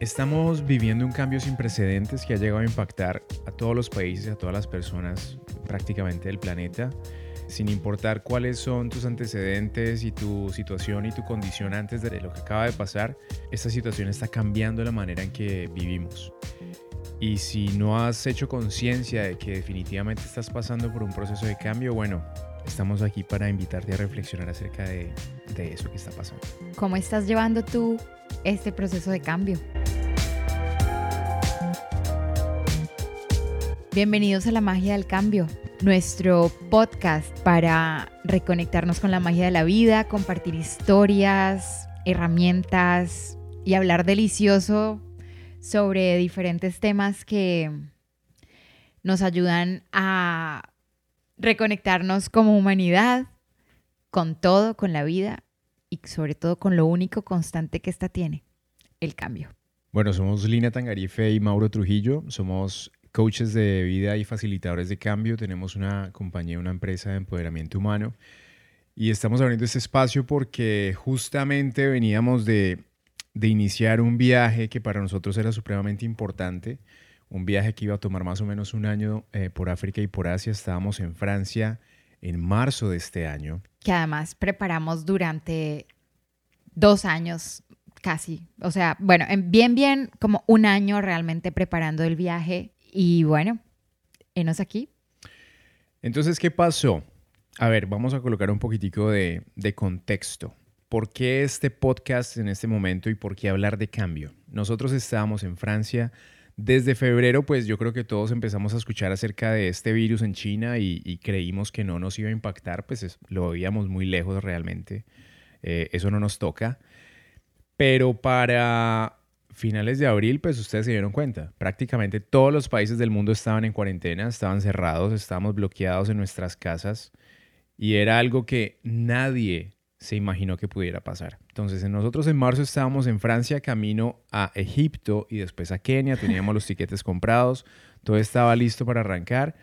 Estamos viviendo un cambio sin precedentes que ha llegado a impactar a todos los países, a todas las personas prácticamente del planeta, sin importar cuáles son tus antecedentes y tu situación y tu condición antes de lo que acaba de pasar, esta situación está cambiando la manera en que vivimos. Y si no has hecho conciencia de que definitivamente estás pasando por un proceso de cambio, bueno, estamos aquí para invitarte a reflexionar acerca de, eso que está pasando. ¿Cómo estás llevando tú este proceso de cambio? Bienvenidos a la magia del cambio, nuestro podcast para reconectarnos con la magia de la vida, compartir historias, herramientas y hablar delicioso sobre diferentes temas que nos ayudan a reconectarnos como humanidad con todo, con la vida y sobre todo con lo único constante que esta tiene, el cambio. Bueno, somos Lina Tangarife y Mauro Trujillo, somos coaches de vida y facilitadores de cambio. Tenemos una compañía, una empresa de empoderamiento humano. Y estamos abriendo este espacio porque justamente veníamos de, iniciar un viaje que para nosotros era supremamente importante. Un viaje que iba a tomar más o menos un año eh, por África y por Asia. Estábamos en Francia en marzo de este año. Que además preparamos durante dos años casi. O sea, bueno, bien, bien, como un año realmente preparando el viaje y bueno, enos aquí. Entonces, ¿qué pasó? A ver, vamos a colocar un poquitico de, de contexto. ¿Por qué este podcast en este momento y por qué hablar de cambio? Nosotros estábamos en Francia desde febrero, pues yo creo que todos empezamos a escuchar acerca de este virus en China y, creímos que no nos iba a impactar, pues lo veíamos muy lejos realmente. Eh, eso no nos toca. Pero para finales de abril, pues ustedes se dieron cuenta, prácticamente todos los países del mundo estaban en cuarentena, estaban cerrados, estábamos bloqueados en nuestras casas y era algo que nadie se imaginó que pudiera pasar. Entonces, nosotros en marzo estábamos en Francia, camino a Egipto y después a Kenia, teníamos los tiquetes comprados, todo estaba listo para arrancar.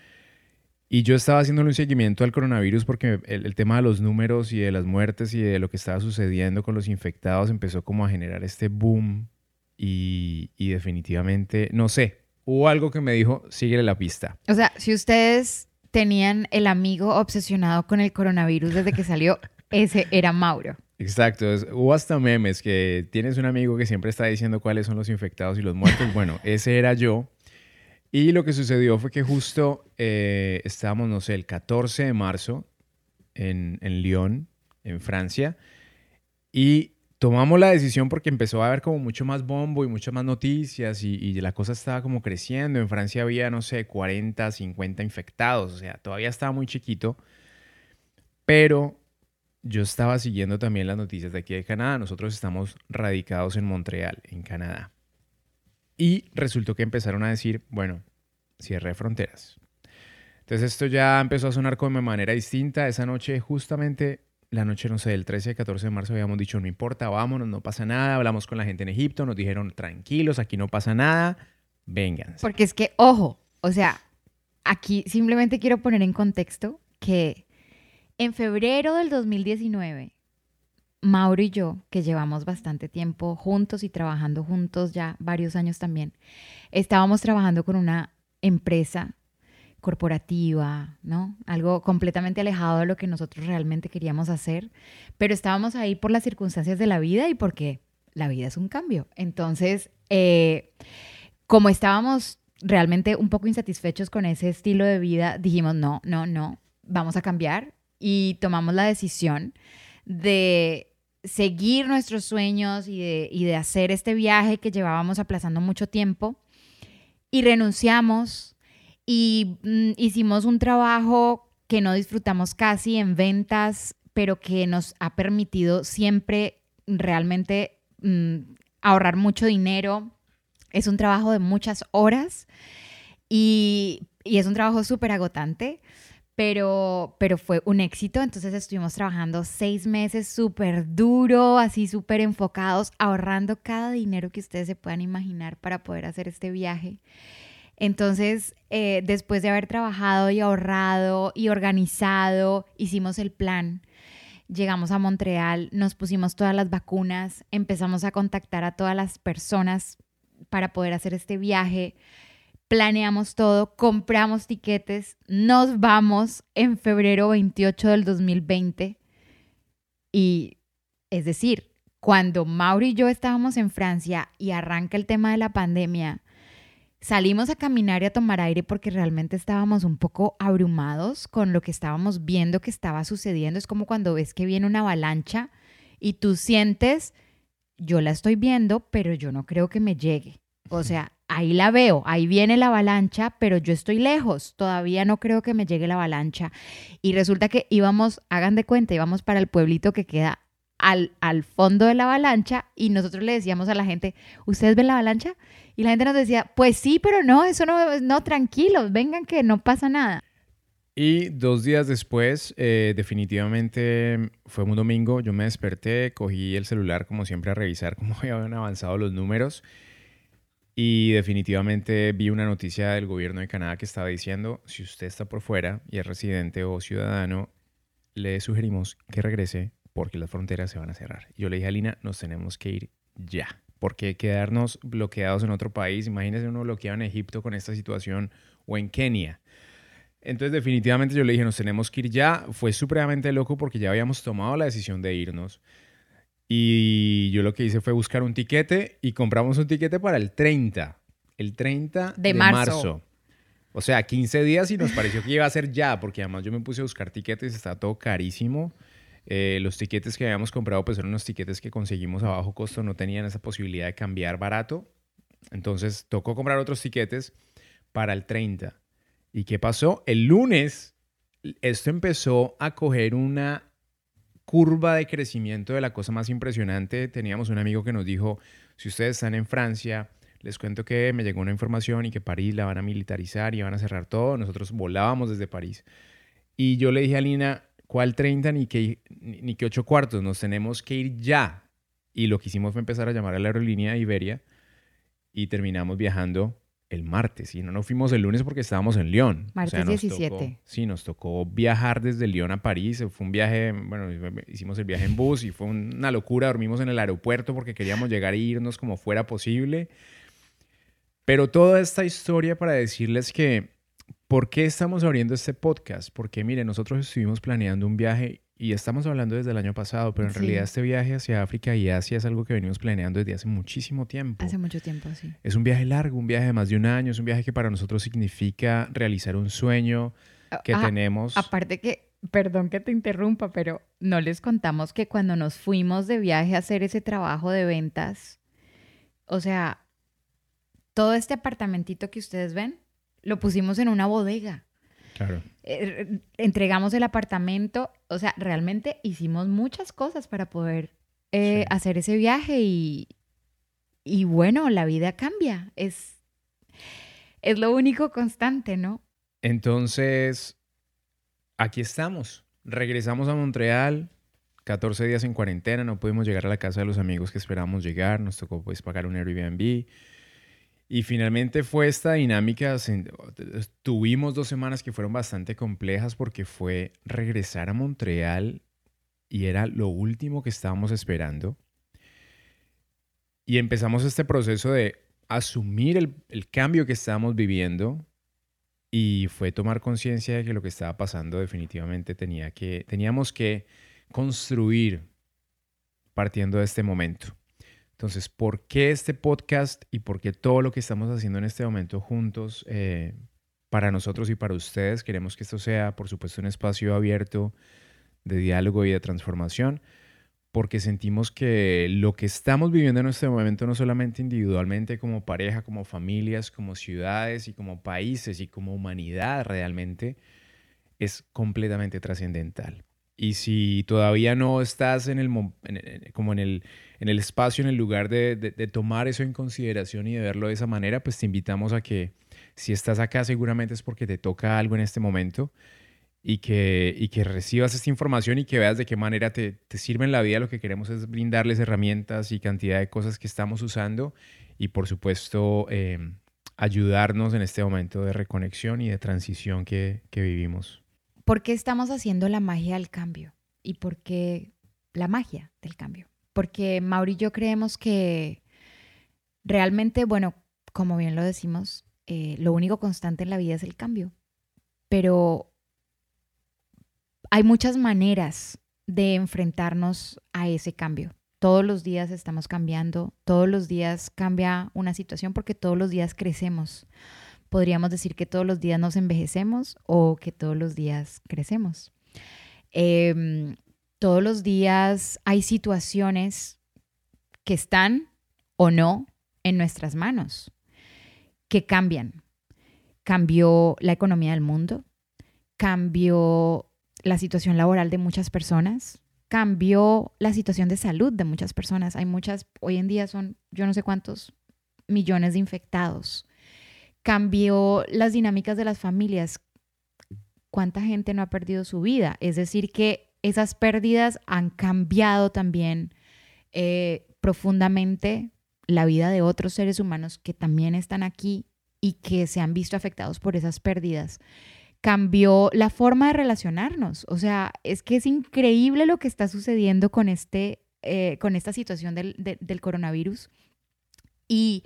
Y yo estaba haciendo un seguimiento al coronavirus porque el, tema de los números y de las muertes y de lo que estaba sucediendo con los infectados empezó como a generar este boom y, definitivamente, no sé, hubo algo que me dijo, síguele la pista. O sea, si ustedes tenían el amigo obsesionado con el coronavirus desde que salió, ese era Mauro. Exacto, hubo hasta memes que tienes un amigo que siempre está diciendo cuáles son los infectados y los muertos. Bueno, ese era yo. Y lo que sucedió fue que justo eh, estábamos, no sé, el 14 de marzo en, en Lyon, en Francia, y tomamos la decisión porque empezó a haber como mucho más bombo y muchas más noticias y, la cosa estaba como creciendo. En Francia había, no sé, 40, 50 infectados, o sea, todavía estaba muy chiquito. Pero yo estaba siguiendo también las noticias de aquí de Canadá. Nosotros estamos radicados en Montreal, en Canadá. Y resultó que empezaron a decir, bueno, cierre fronteras. Entonces esto ya empezó a sonar como de manera distinta. Esa noche justamente la noche, no sé, del 13 al 14 de marzo habíamos dicho, no importa, vámonos, no pasa nada. Hablamos con la gente en Egipto, nos dijeron, tranquilos, aquí no pasa nada, vengan. Porque es que, ojo, o sea, aquí simplemente quiero poner en contexto que en febrero del 2019, Mauro y yo, que llevamos bastante tiempo juntos y trabajando juntos ya varios años también, estábamos trabajando con una empresa corporativa, ¿no? Algo completamente alejado de lo que nosotros realmente queríamos hacer, pero estábamos ahí por las circunstancias de la vida y porque la vida es un cambio. Entonces, eh, como estábamos realmente un poco insatisfechos con ese estilo de vida, dijimos, no, no, no, vamos a cambiar y tomamos la decisión de seguir nuestros sueños y de, y de hacer este viaje que llevábamos aplazando mucho tiempo y renunciamos y mm, hicimos un trabajo que no disfrutamos casi en ventas, pero que nos ha permitido siempre realmente mm, ahorrar mucho dinero. Es un trabajo de muchas horas y, y es un trabajo súper agotante, pero, pero fue un éxito. Entonces estuvimos trabajando seis meses súper duro, así súper enfocados, ahorrando cada dinero que ustedes se puedan imaginar para poder hacer este viaje. Entonces, eh, después de haber trabajado y ahorrado y organizado, hicimos el plan. Llegamos a Montreal, nos pusimos todas las vacunas, empezamos a contactar a todas las personas para poder hacer este viaje. Planeamos todo, compramos tiquetes, nos vamos en febrero 28 del 2020. Y es decir, cuando Mauro y yo estábamos en Francia y arranca el tema de la pandemia, salimos a caminar y a tomar aire porque realmente estábamos un poco abrumados con lo que estábamos viendo que estaba sucediendo. Es como cuando ves que viene una avalancha y tú sientes, yo la estoy viendo, pero yo no creo que me llegue. O sea, ahí la veo, ahí viene la avalancha, pero yo estoy lejos, todavía no creo que me llegue la avalancha. Y resulta que íbamos, hagan de cuenta, íbamos para el pueblito que queda al, al fondo de la avalancha y nosotros le decíamos a la gente, ¿ustedes ven la avalancha? Y la gente nos decía, pues sí, pero no, eso no, no, tranquilos, vengan que no pasa nada. Y dos días después, eh, definitivamente fue un domingo, yo me desperté, cogí el celular como siempre a revisar cómo habían avanzado los números y definitivamente vi una noticia del gobierno de Canadá que estaba diciendo, si usted está por fuera y es residente o ciudadano, le sugerimos que regrese porque las fronteras se van a cerrar. Yo le dije a Lina, nos tenemos que ir ya, porque quedarnos bloqueados en otro país, imagínese uno bloqueado en Egipto con esta situación o en Kenia. Entonces definitivamente yo le dije, nos tenemos que ir ya. Fue supremamente loco porque ya habíamos tomado la decisión de irnos. Y yo lo que hice fue buscar un tiquete y compramos un tiquete para el 30. El 30 de, marzo. O sea, 15 días y nos pareció que iba a ser ya, porque además yo me puse a buscar tiquetes, está todo carísimo. Eh, los tiquetes que habíamos comprado pues eran unos tiquetes que conseguimos a bajo costo, no tenían esa posibilidad de cambiar barato. Entonces tocó comprar otros tiquetes para el 30. ¿Y qué pasó? El lunes esto empezó a coger una curva de crecimiento de la cosa más impresionante. Teníamos un amigo que nos dijo, si ustedes están en Francia, les cuento que me llegó una información y que París la van a militarizar y van a cerrar todo. Nosotros volábamos desde París. Y yo le dije a Lina, ¿cuál 30 ni qué, ni, qué 8 cuartos? Nos tenemos que ir ya. Y lo que hicimos fue empezar a llamar a la aerolínea Iberia y terminamos viajando el martes y no nos fuimos el lunes porque estábamos en Lyon. Martes 17. sí, nos tocó viajar desde Lyon a París. Fue un viaje, bueno, hicimos el viaje en bus y fue una locura. Dormimos en el aeropuerto porque queríamos llegar e irnos como fuera posible. Pero toda esta historia para decirles que, ¿por qué estamos abriendo este podcast? Porque, mire, nosotros estuvimos planeando un viaje y estamos hablando desde el año pasado, pero en realidad este viaje hacia África y Asia es algo que venimos planeando desde hace muchísimo tiempo. Hace mucho tiempo, sí. Es un viaje largo, un viaje de más de un año, es un viaje que para nosotros significa realizar un sueño que ah, tenemos. Aparte que, perdón que te interrumpa, pero no les contamos que cuando nos fuimos de viaje a hacer ese trabajo de ventas, o sea, todo este apartamentito que ustedes ven, lo pusimos en una bodega. Claro. Eh, entregamos el apartamento, o sea, realmente hicimos muchas cosas para poder eh, hacer ese viaje y, y bueno, la vida cambia, es, es lo único constante, ¿no? Entonces, aquí estamos, regresamos a Montreal, 14 días en cuarentena, no pudimos llegar a la casa de los amigos que esperábamos llegar, nos tocó pues pagar un Airbnb. Y finalmente fue esta dinámica, tuvimos dos semanas que fueron bastante complejas porque fue regresar a Montreal y era lo último que estábamos esperando. Y empezamos este proceso de asumir el, cambio que estábamos viviendo y fue tomar conciencia de que lo que estaba pasando definitivamente tenía que, teníamos que construir partiendo de este momento. Entonces, ¿por qué este podcast y por qué todo lo que estamos haciendo en este momento juntos eh, para nosotros y para ustedes? Queremos que esto sea, por supuesto, un espacio abierto de diálogo y de transformación, porque sentimos que lo que estamos viviendo en este momento, no solamente individualmente como pareja, como familias, como ciudades y como países y como humanidad realmente, es completamente trascendental. Y si todavía no estás en el, como en el, en el espacio, en el lugar de, de, tomar eso en consideración y de verlo de esa manera, pues te invitamos a que si estás acá seguramente es porque te toca algo en este momento y que, y que recibas esta información y que veas de qué manera te, te sirve en la vida. Lo que queremos es brindarles herramientas y cantidad de cosas que estamos usando y por supuesto em, ayudarnos en este momento de reconexión y de transición que, que vivimos. ¿Por qué estamos haciendo la magia del cambio? ¿Y por qué la magia del cambio? Porque Mauri y yo creemos que realmente, bueno, como bien lo decimos, eh, lo único constante en la vida es el cambio. Pero hay muchas maneras de enfrentarnos a ese cambio. Todos los días estamos cambiando, todos los días cambia una situación porque todos los días crecemos. Podríamos decir que todos los días nos envejecemos o que todos los días crecemos. Em, todos los días hay situaciones que están o no en nuestras manos, que cambian. Cambió la economía del mundo, cambió la situación laboral de muchas personas, cambió la situación de salud de muchas personas. Hay muchas, hoy en día son yo no sé cuántos millones de infectados. Cambió las dinámicas de las familias. ¿Cuánta gente no ha perdido su vida? Es decir, que esas pérdidas han cambiado también eh, profundamente la vida de otros seres humanos que también están aquí y que se han visto afectados por esas pérdidas cambió la forma de relacionarnos. O sea, es que es increíble lo que está sucediendo con, este, eh, con esta situación del, del coronavirus. Y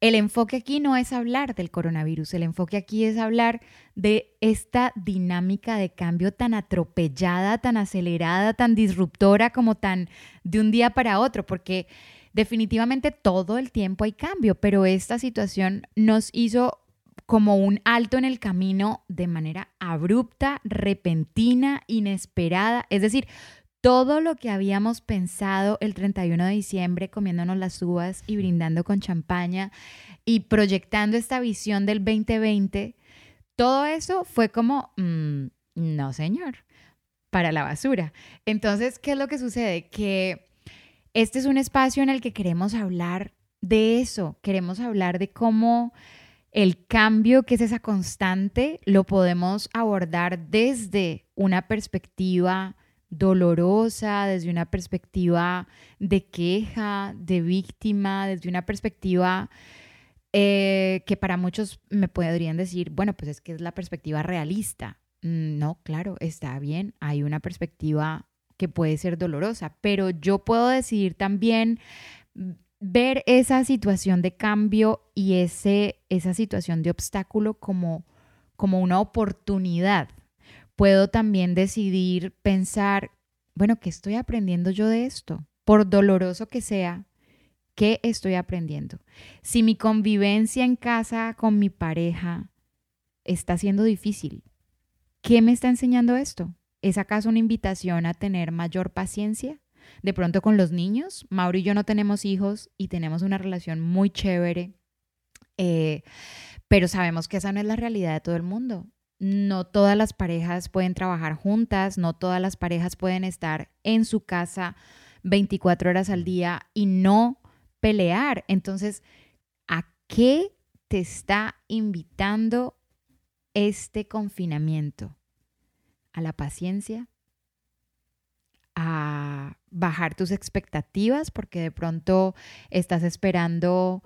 el enfoque aquí no es hablar del coronavirus, el enfoque aquí es hablar de esta dinámica de cambio tan atropellada, tan acelerada, tan disruptora como tan de un día para otro, porque definitivamente todo el tiempo hay cambio, pero esta situación nos hizo como un alto en el camino de manera abrupta, repentina, inesperada. Es decir, todo lo que habíamos pensado el 31 de diciembre comiéndonos las uvas y brindando con champaña y proyectando esta visión del 2020, todo eso fue como, mm, no señor, para la basura. Entonces, ¿qué es lo que sucede? Que este es un espacio en el que queremos hablar de eso, queremos hablar de cómo el cambio, que es esa constante, lo podemos abordar desde una perspectiva dolorosa, desde una perspectiva de queja, de víctima, desde una perspectiva eh, que para muchos me podrían decir, bueno, pues es que es la perspectiva realista. Mm, no, claro, está bien, hay una perspectiva que puede ser dolorosa, pero yo puedo decidir también ver esa situación de cambio y ese, esa situación de obstáculo como, como una oportunidad. Puedo también decidir pensar, bueno, ¿qué estoy aprendiendo yo de esto? Por doloroso que sea, ¿qué estoy aprendiendo? Si mi convivencia en casa con mi pareja está siendo difícil, ¿qué me está enseñando esto? ¿Es acaso una invitación a tener mayor paciencia? de pronto con los niños. Mauro y yo no tenemos hijos y tenemos una relación muy chévere, eh, pero sabemos que esa no es la realidad de todo el mundo. No todas las parejas pueden trabajar juntas, no todas las parejas pueden estar en su casa 24 horas al día y no pelear. Entonces, ¿a qué te está invitando este confinamiento? ¿A la paciencia? a bajar tus expectativas porque de pronto estás esperando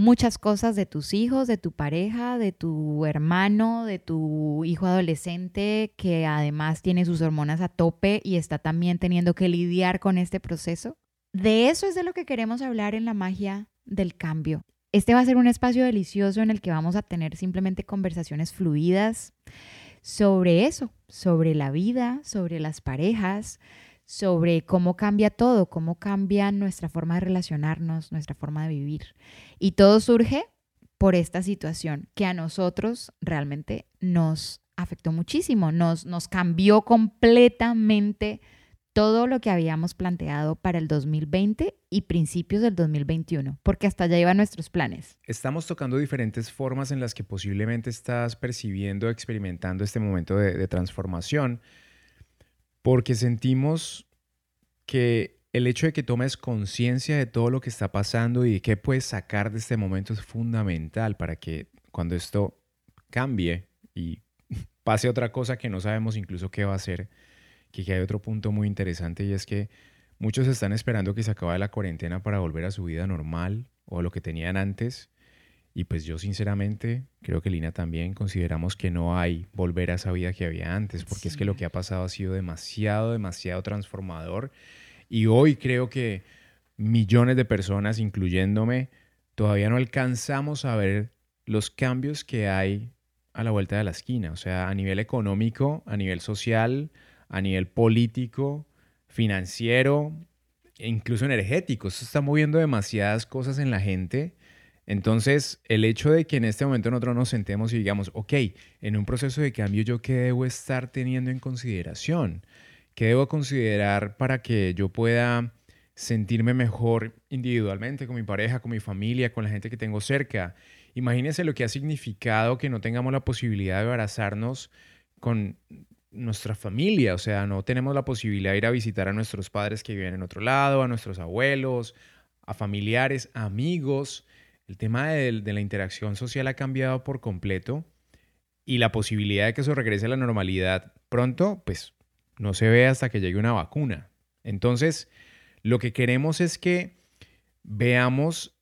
muchas cosas de tus hijos, de tu pareja, de tu hermano, de tu hijo adolescente que además tiene sus hormonas a tope y está también teniendo que lidiar con este proceso. De eso es de lo que queremos hablar en la magia del cambio. Este va a ser un espacio delicioso en el que vamos a tener simplemente conversaciones fluidas sobre eso, sobre la vida, sobre las parejas, sobre cómo cambia todo, cómo cambia nuestra forma de relacionarnos, nuestra forma de vivir. Y todo surge por esta situación que a nosotros realmente nos afectó muchísimo, nos, nos cambió completamente todo lo que habíamos planteado para el 2020 y principios del 2021, porque hasta allá iban nuestros planes. Estamos tocando diferentes formas en las que posiblemente estás percibiendo, experimentando este momento de, de transformación porque sentimos que el hecho de que tomes conciencia de todo lo que está pasando y de qué puedes sacar de este momento es fundamental para que cuando esto cambie y pase otra cosa que no sabemos incluso qué va a ser, que hay otro punto muy interesante y es que muchos están esperando que se acabe la cuarentena para volver a su vida normal o a lo que tenían antes y pues yo sinceramente, creo que Lina también consideramos que no hay volver a esa vida que había antes, porque es que lo que ha pasado ha sido demasiado, demasiado transformador. Y hoy creo que millones de personas, incluyéndome, todavía no alcanzamos a ver los cambios que hay a la vuelta de la esquina, o sea, a nivel económico, a nivel social, a nivel político, financiero, e incluso energético. Esto está moviendo demasiadas cosas en la gente. Entonces, el hecho de que en este momento nosotros nos sentemos y digamos, ok, en un proceso de cambio, ¿yo qué debo estar teniendo en consideración? ¿Qué debo considerar para que yo pueda sentirme mejor individualmente, con mi pareja, con mi familia, con la gente que tengo cerca? Imagínense lo que ha significado que no tengamos la posibilidad de abrazarnos con nuestra familia, o sea, no tenemos la posibilidad de ir a visitar a nuestros padres que viven en otro lado, a nuestros abuelos, a familiares, amigos. El tema de, la interacción social ha cambiado por completo y la posibilidad de que eso regrese a la normalidad pronto, pues no se ve hasta que llegue una vacuna. Entonces, lo que queremos es que veamos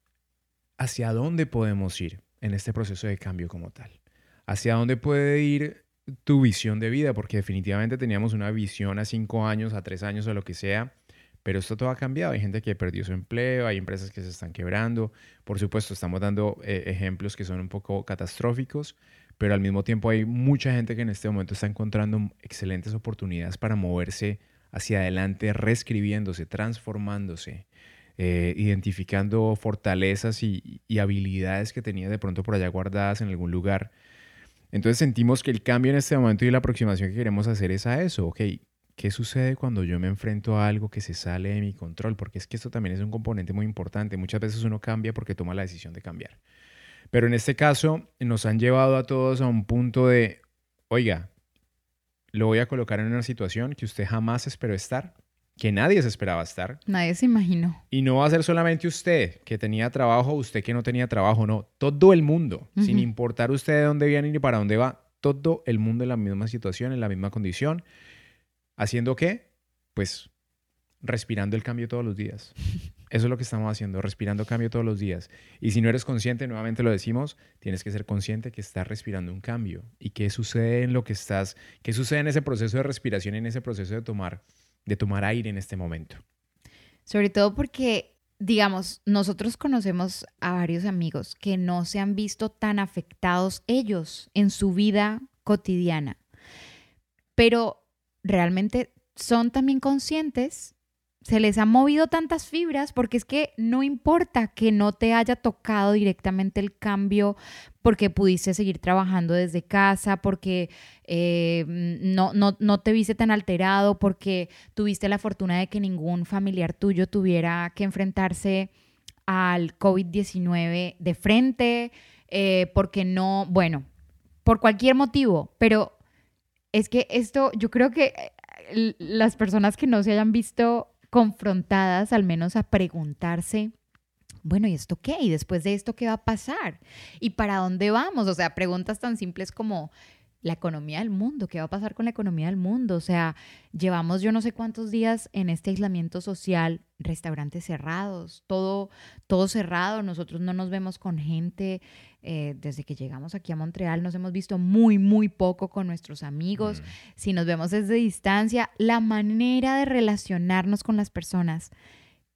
hacia dónde podemos ir en este proceso de cambio como tal. Hacia dónde puede ir tu visión de vida, porque definitivamente teníamos una visión a cinco años, a tres años o lo que sea, pero esto todo ha cambiado. Hay gente que perdió su empleo, hay empresas que se están quebrando. Por supuesto, estamos dando eh, ejemplos que son un poco catastróficos, pero al mismo tiempo hay mucha gente que en este momento está encontrando excelentes oportunidades para moverse hacia adelante, reescribiéndose, transformándose, eh, identificando fortalezas y, y habilidades que tenía de pronto por allá guardadas en algún lugar entonces sentimos que el cambio en este momento y la aproximación que queremos hacer es a eso, ok, ¿qué sucede cuando yo me enfrento a algo que se sale de mi control? Porque es que esto también es un componente muy importante. Muchas veces uno cambia porque toma la decisión de cambiar. Pero en este caso nos han llevado a todos a un punto de, oiga, lo voy a colocar en una situación que usted jamás esperó estar que nadie se esperaba estar. Nadie se imaginó. Y no va a ser solamente usted que tenía trabajo, usted que no tenía trabajo, no, todo el mundo, sin importar usted de dónde viene ni para dónde va, todo el mundo en la misma situación, en la misma condición, haciendo qué? Pues respirando el cambio todos los días. Eso es lo que estamos haciendo, respirando cambio todos los días. Y si no eres consciente, nuevamente lo decimos, tienes que ser consciente que estás respirando un cambio. ¿Y qué sucede en lo que estás, qué sucede en ese proceso de respiración, en ese proceso de tomar de tomar aire en este momento. Sobre todo porque, digamos, nosotros conocemos a varios amigos que no se han visto tan afectados ellos en su vida cotidiana, pero realmente son también conscientes se les ha movido tantas fibras porque es que no importa que no te haya tocado directamente el cambio porque pudiste seguir trabajando desde casa, porque eh, no, no, no te viste tan alterado, porque tuviste la fortuna de que ningún familiar tuyo tuviera que enfrentarse al COVID-19 de frente, eh, porque no, bueno, por cualquier motivo, pero es que esto, yo creo que eh, las personas que no se hayan visto confrontadas al menos a preguntarse, bueno, ¿y esto qué? ¿Y después de esto qué va a pasar? ¿Y para dónde vamos? O sea, preguntas tan simples como, la economía del mundo, qué va a pasar con la economía del mundo. O sea, llevamos yo no sé cuántos días en este aislamiento social, restaurantes cerrados, todo, todo cerrado, nosotros no nos vemos con gente. Eh, desde que llegamos aquí a Montreal nos hemos visto muy, muy poco con nuestros amigos. Mm. Si nos vemos desde distancia, la manera de relacionarnos con las personas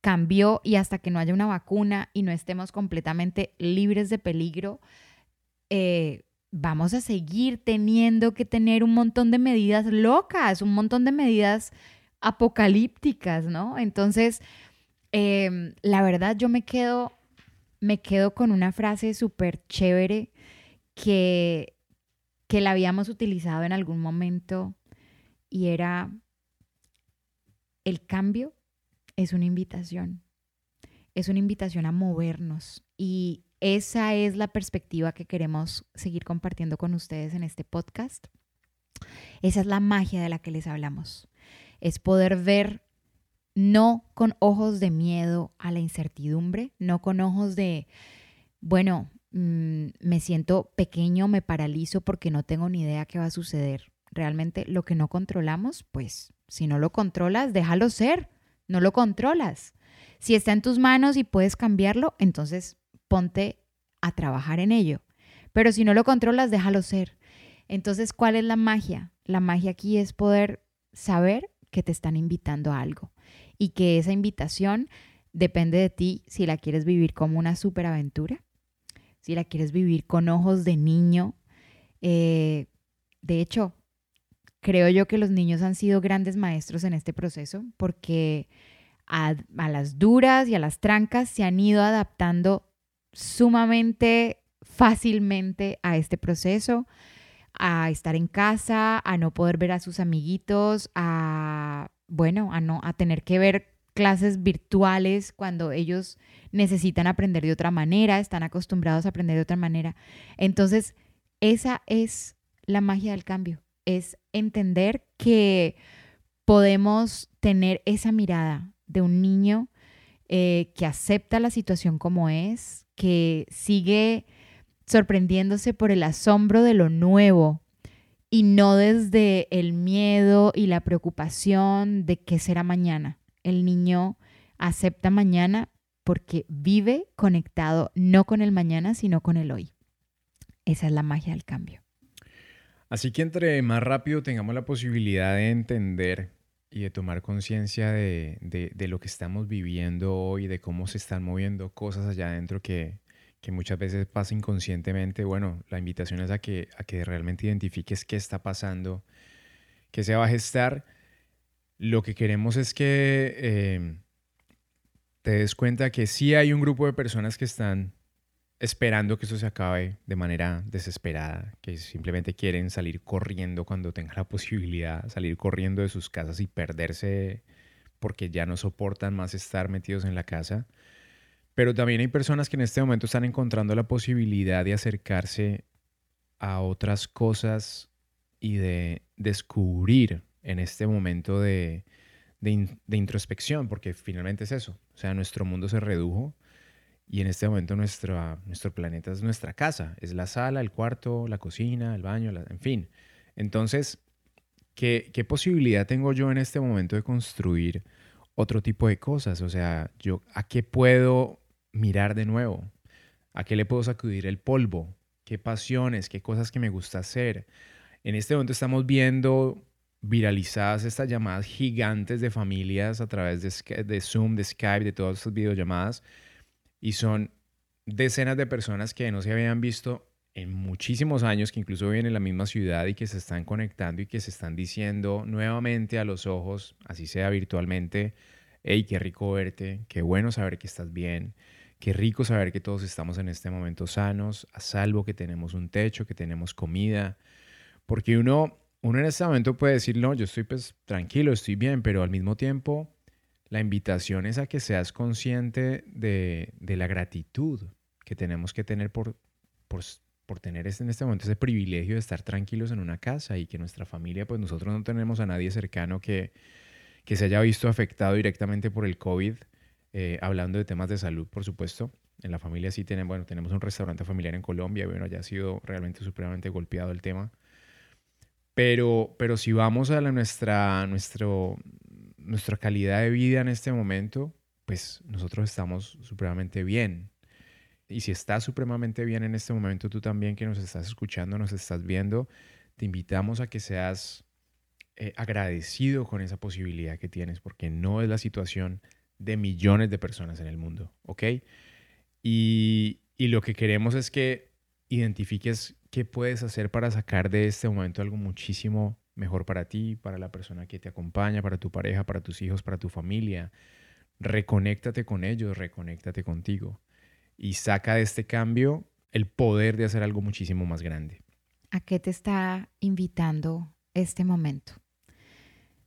cambió y hasta que no haya una vacuna y no estemos completamente libres de peligro, eh, vamos a seguir teniendo que tener un montón de medidas locas, un montón de medidas apocalípticas, ¿no? Entonces, em, la verdad yo me quedo, me quedo con una frase súper chévere que, que la habíamos utilizado en algún momento y era, el cambio es una invitación, es una invitación a movernos y esa es la perspectiva que queremos seguir compartiendo con ustedes en este podcast. Esa es la magia de la que les hablamos. Es poder ver no con ojos de miedo a la incertidumbre, no con ojos de, bueno, mm, me siento pequeño, me paralizo porque no tengo ni idea qué va a suceder. Realmente lo que no controlamos, pues si no lo controlas, déjalo ser, no lo controlas. Si está en tus manos y puedes cambiarlo, entonces ponte a trabajar en ello. Pero si no lo controlas, déjalo ser. Entonces, ¿cuál es la magia? La magia aquí es poder saber que te están invitando a algo y que esa invitación Depende de ti si la quieres vivir como una superaventura, si la quieres vivir con ojos de niño. Eh, de hecho, creo yo que los niños han sido grandes maestros en este proceso porque a, a las duras y a las trancas se han ido adaptando sumamente fácilmente a este proceso, a estar en casa, a no poder ver a sus amiguitos, a bueno, a no a tener que ver clases virtuales cuando ellos necesitan aprender de otra manera, están acostumbrados a aprender de otra manera. Entonces, esa es la magia del cambio, es entender que podemos tener esa mirada de un niño eh, que acepta la situación como es, que sigue sorprendiéndose por el asombro de lo nuevo y no desde el miedo y la preocupación de qué será mañana. El niño acepta mañana porque vive conectado no con el mañana, sino con el hoy. Esa es la magia del cambio. Así que entre más rápido tengamos la posibilidad de entender y de tomar conciencia de, de, lo que estamos viviendo hoy, de cómo se están moviendo cosas allá adentro que, que muchas veces pasa inconscientemente, bueno, la invitación es a que, a que realmente identifiques qué está pasando, qué se va a gestar. Lo que queremos es que eh, te des cuenta que sí hay un grupo de personas que están esperando que eso se acabe de manera desesperada, que simplemente quieren salir corriendo cuando tengan la posibilidad, salir corriendo de sus casas y perderse porque ya no soportan más estar metidos en la casa. Pero también hay personas que en este momento están encontrando la posibilidad de acercarse a otras cosas y de descubrir en este momento de, introspección, porque finalmente es eso. O sea, nuestro mundo se redujo y en este momento nuestro, nuestro planeta es nuestra casa, es la sala, el cuarto, la cocina, el baño, en fin. Entonces, ¿qué, ¿qué posibilidad tengo yo en este momento de construir otro tipo de cosas? O sea, yo, ¿a qué puedo mirar de nuevo? ¿A qué le puedo sacudir el polvo? ¿Qué pasiones? ¿Qué cosas que me gusta hacer? En este momento estamos viendo viralizadas estas llamadas gigantes de familias a través de, de Zoom, de Skype, de todas estas videollamadas. Y son decenas de personas que no se habían visto en muchísimos años, que incluso viven en la misma ciudad y que se están conectando y que se están diciendo nuevamente a los ojos, así sea virtualmente, hey, qué rico verte, qué bueno saber que estás bien, Qué rico saber que todos estamos en este momento sanos, a salvo, que tenemos un techo, que tenemos comida. Porque uno, uno en este momento puede decir, no, yo estoy pues tranquilo, estoy bien, pero al mismo tiempo la invitación es a que seas consciente de, la gratitud que tenemos que tener por, por, por tener este, en este momento ese privilegio de estar tranquilos en una casa y que nuestra familia, pues nosotros no tenemos a nadie cercano que, que se haya visto afectado directamente por el COVID eh, hablando de temas de salud, por supuesto. En la familia sí tenemos, bueno, tenemos un restaurante familiar en Colombia, bueno, ya ha sido realmente supremamente golpeado el tema. Pero, pero si vamos a la, nuestra, nuestro, nuestra calidad de vida en este momento, pues nosotros estamos supremamente bien. Y si estás supremamente bien en este momento, tú también que nos estás escuchando, nos estás viendo, te invitamos a que seas eh, agradecido con esa posibilidad que tienes, porque no es la situación de millones de personas en el mundo, ¿ok? Y, lo que queremos es que identifiques qué puedes hacer para sacar de este momento algo muchísimo mejor para ti, para la persona que te acompaña, para tu pareja, para tus hijos, para tu familia. Reconéctate con ellos, reconéctate contigo y saca de este cambio el poder de hacer algo muchísimo más grande. ¿A qué te está invitando este momento?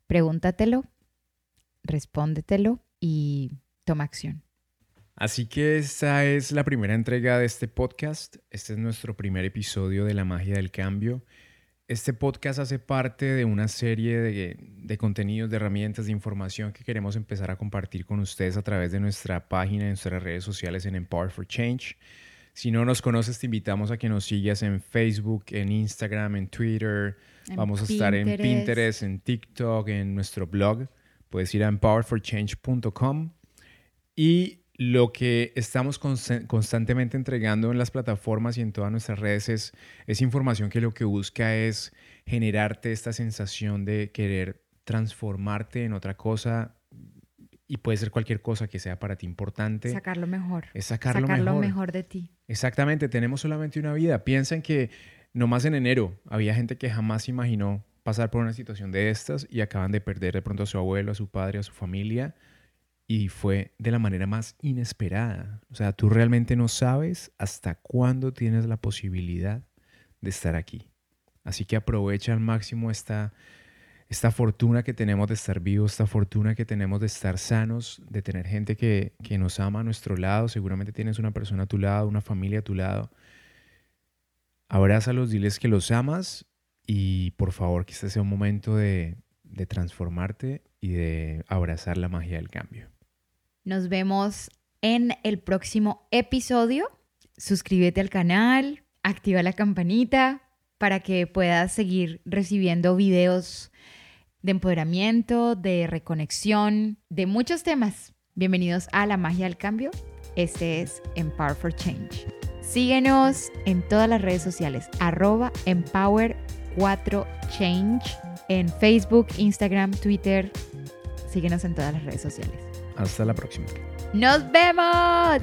Pregúntatelo, respóndetelo y toma acción. Así que esta es la primera entrega de este podcast. Este es nuestro primer episodio de La magia del cambio. Este podcast hace parte de una serie de, contenidos, de herramientas, de información que queremos empezar a compartir con ustedes a través de nuestra página, en nuestras redes sociales en Empower for Change. Si no nos conoces, te invitamos a que nos sigas en Facebook, en Instagram, en Twitter. Vamos a estar en Pinterest, en TikTok, en nuestro blog. Puedes ir a empowerforchange.com y lo que estamos constantemente entregando en las plataformas y en todas nuestras redes es, es información que lo que busca es generarte esta sensación de querer transformarte en otra cosa y puede ser cualquier cosa que sea para ti importante. Sacar lo mejor. Es sacar, lo mejor. mejor de ti. Exactamente, tenemos solamente una vida. Piensen que nomás en enero había gente que jamás imaginó pasar por una situación de estas y acaban de perder de pronto a su abuelo, a su padre, a su familia y fue de la manera más inesperada. O sea, tú realmente no sabes hasta cuándo tienes la posibilidad de estar aquí. Así que aprovecha al máximo esta, esta fortuna que tenemos de estar vivos, esta fortuna que tenemos de estar sanos, de tener gente que, que nos ama a nuestro lado. Seguramente tienes una persona a tu lado, una familia a tu lado. Abrázalos, diles que los amas y por favor que este sea un momento de, de transformarte y de abrazar la magia del cambio. Nos vemos en el próximo episodio. Suscríbete al canal, activa la campanita para que puedas seguir recibiendo videos de empoderamiento, de reconexión, de muchos temas. Bienvenidos a la magia del cambio. Este es Empower for Change. Síguenos en todas las redes sociales, arroba Empower4Change, en Facebook, Instagram, Twitter. Síguenos en todas las redes sociales. Hasta la próxima. ¡Nos vemos!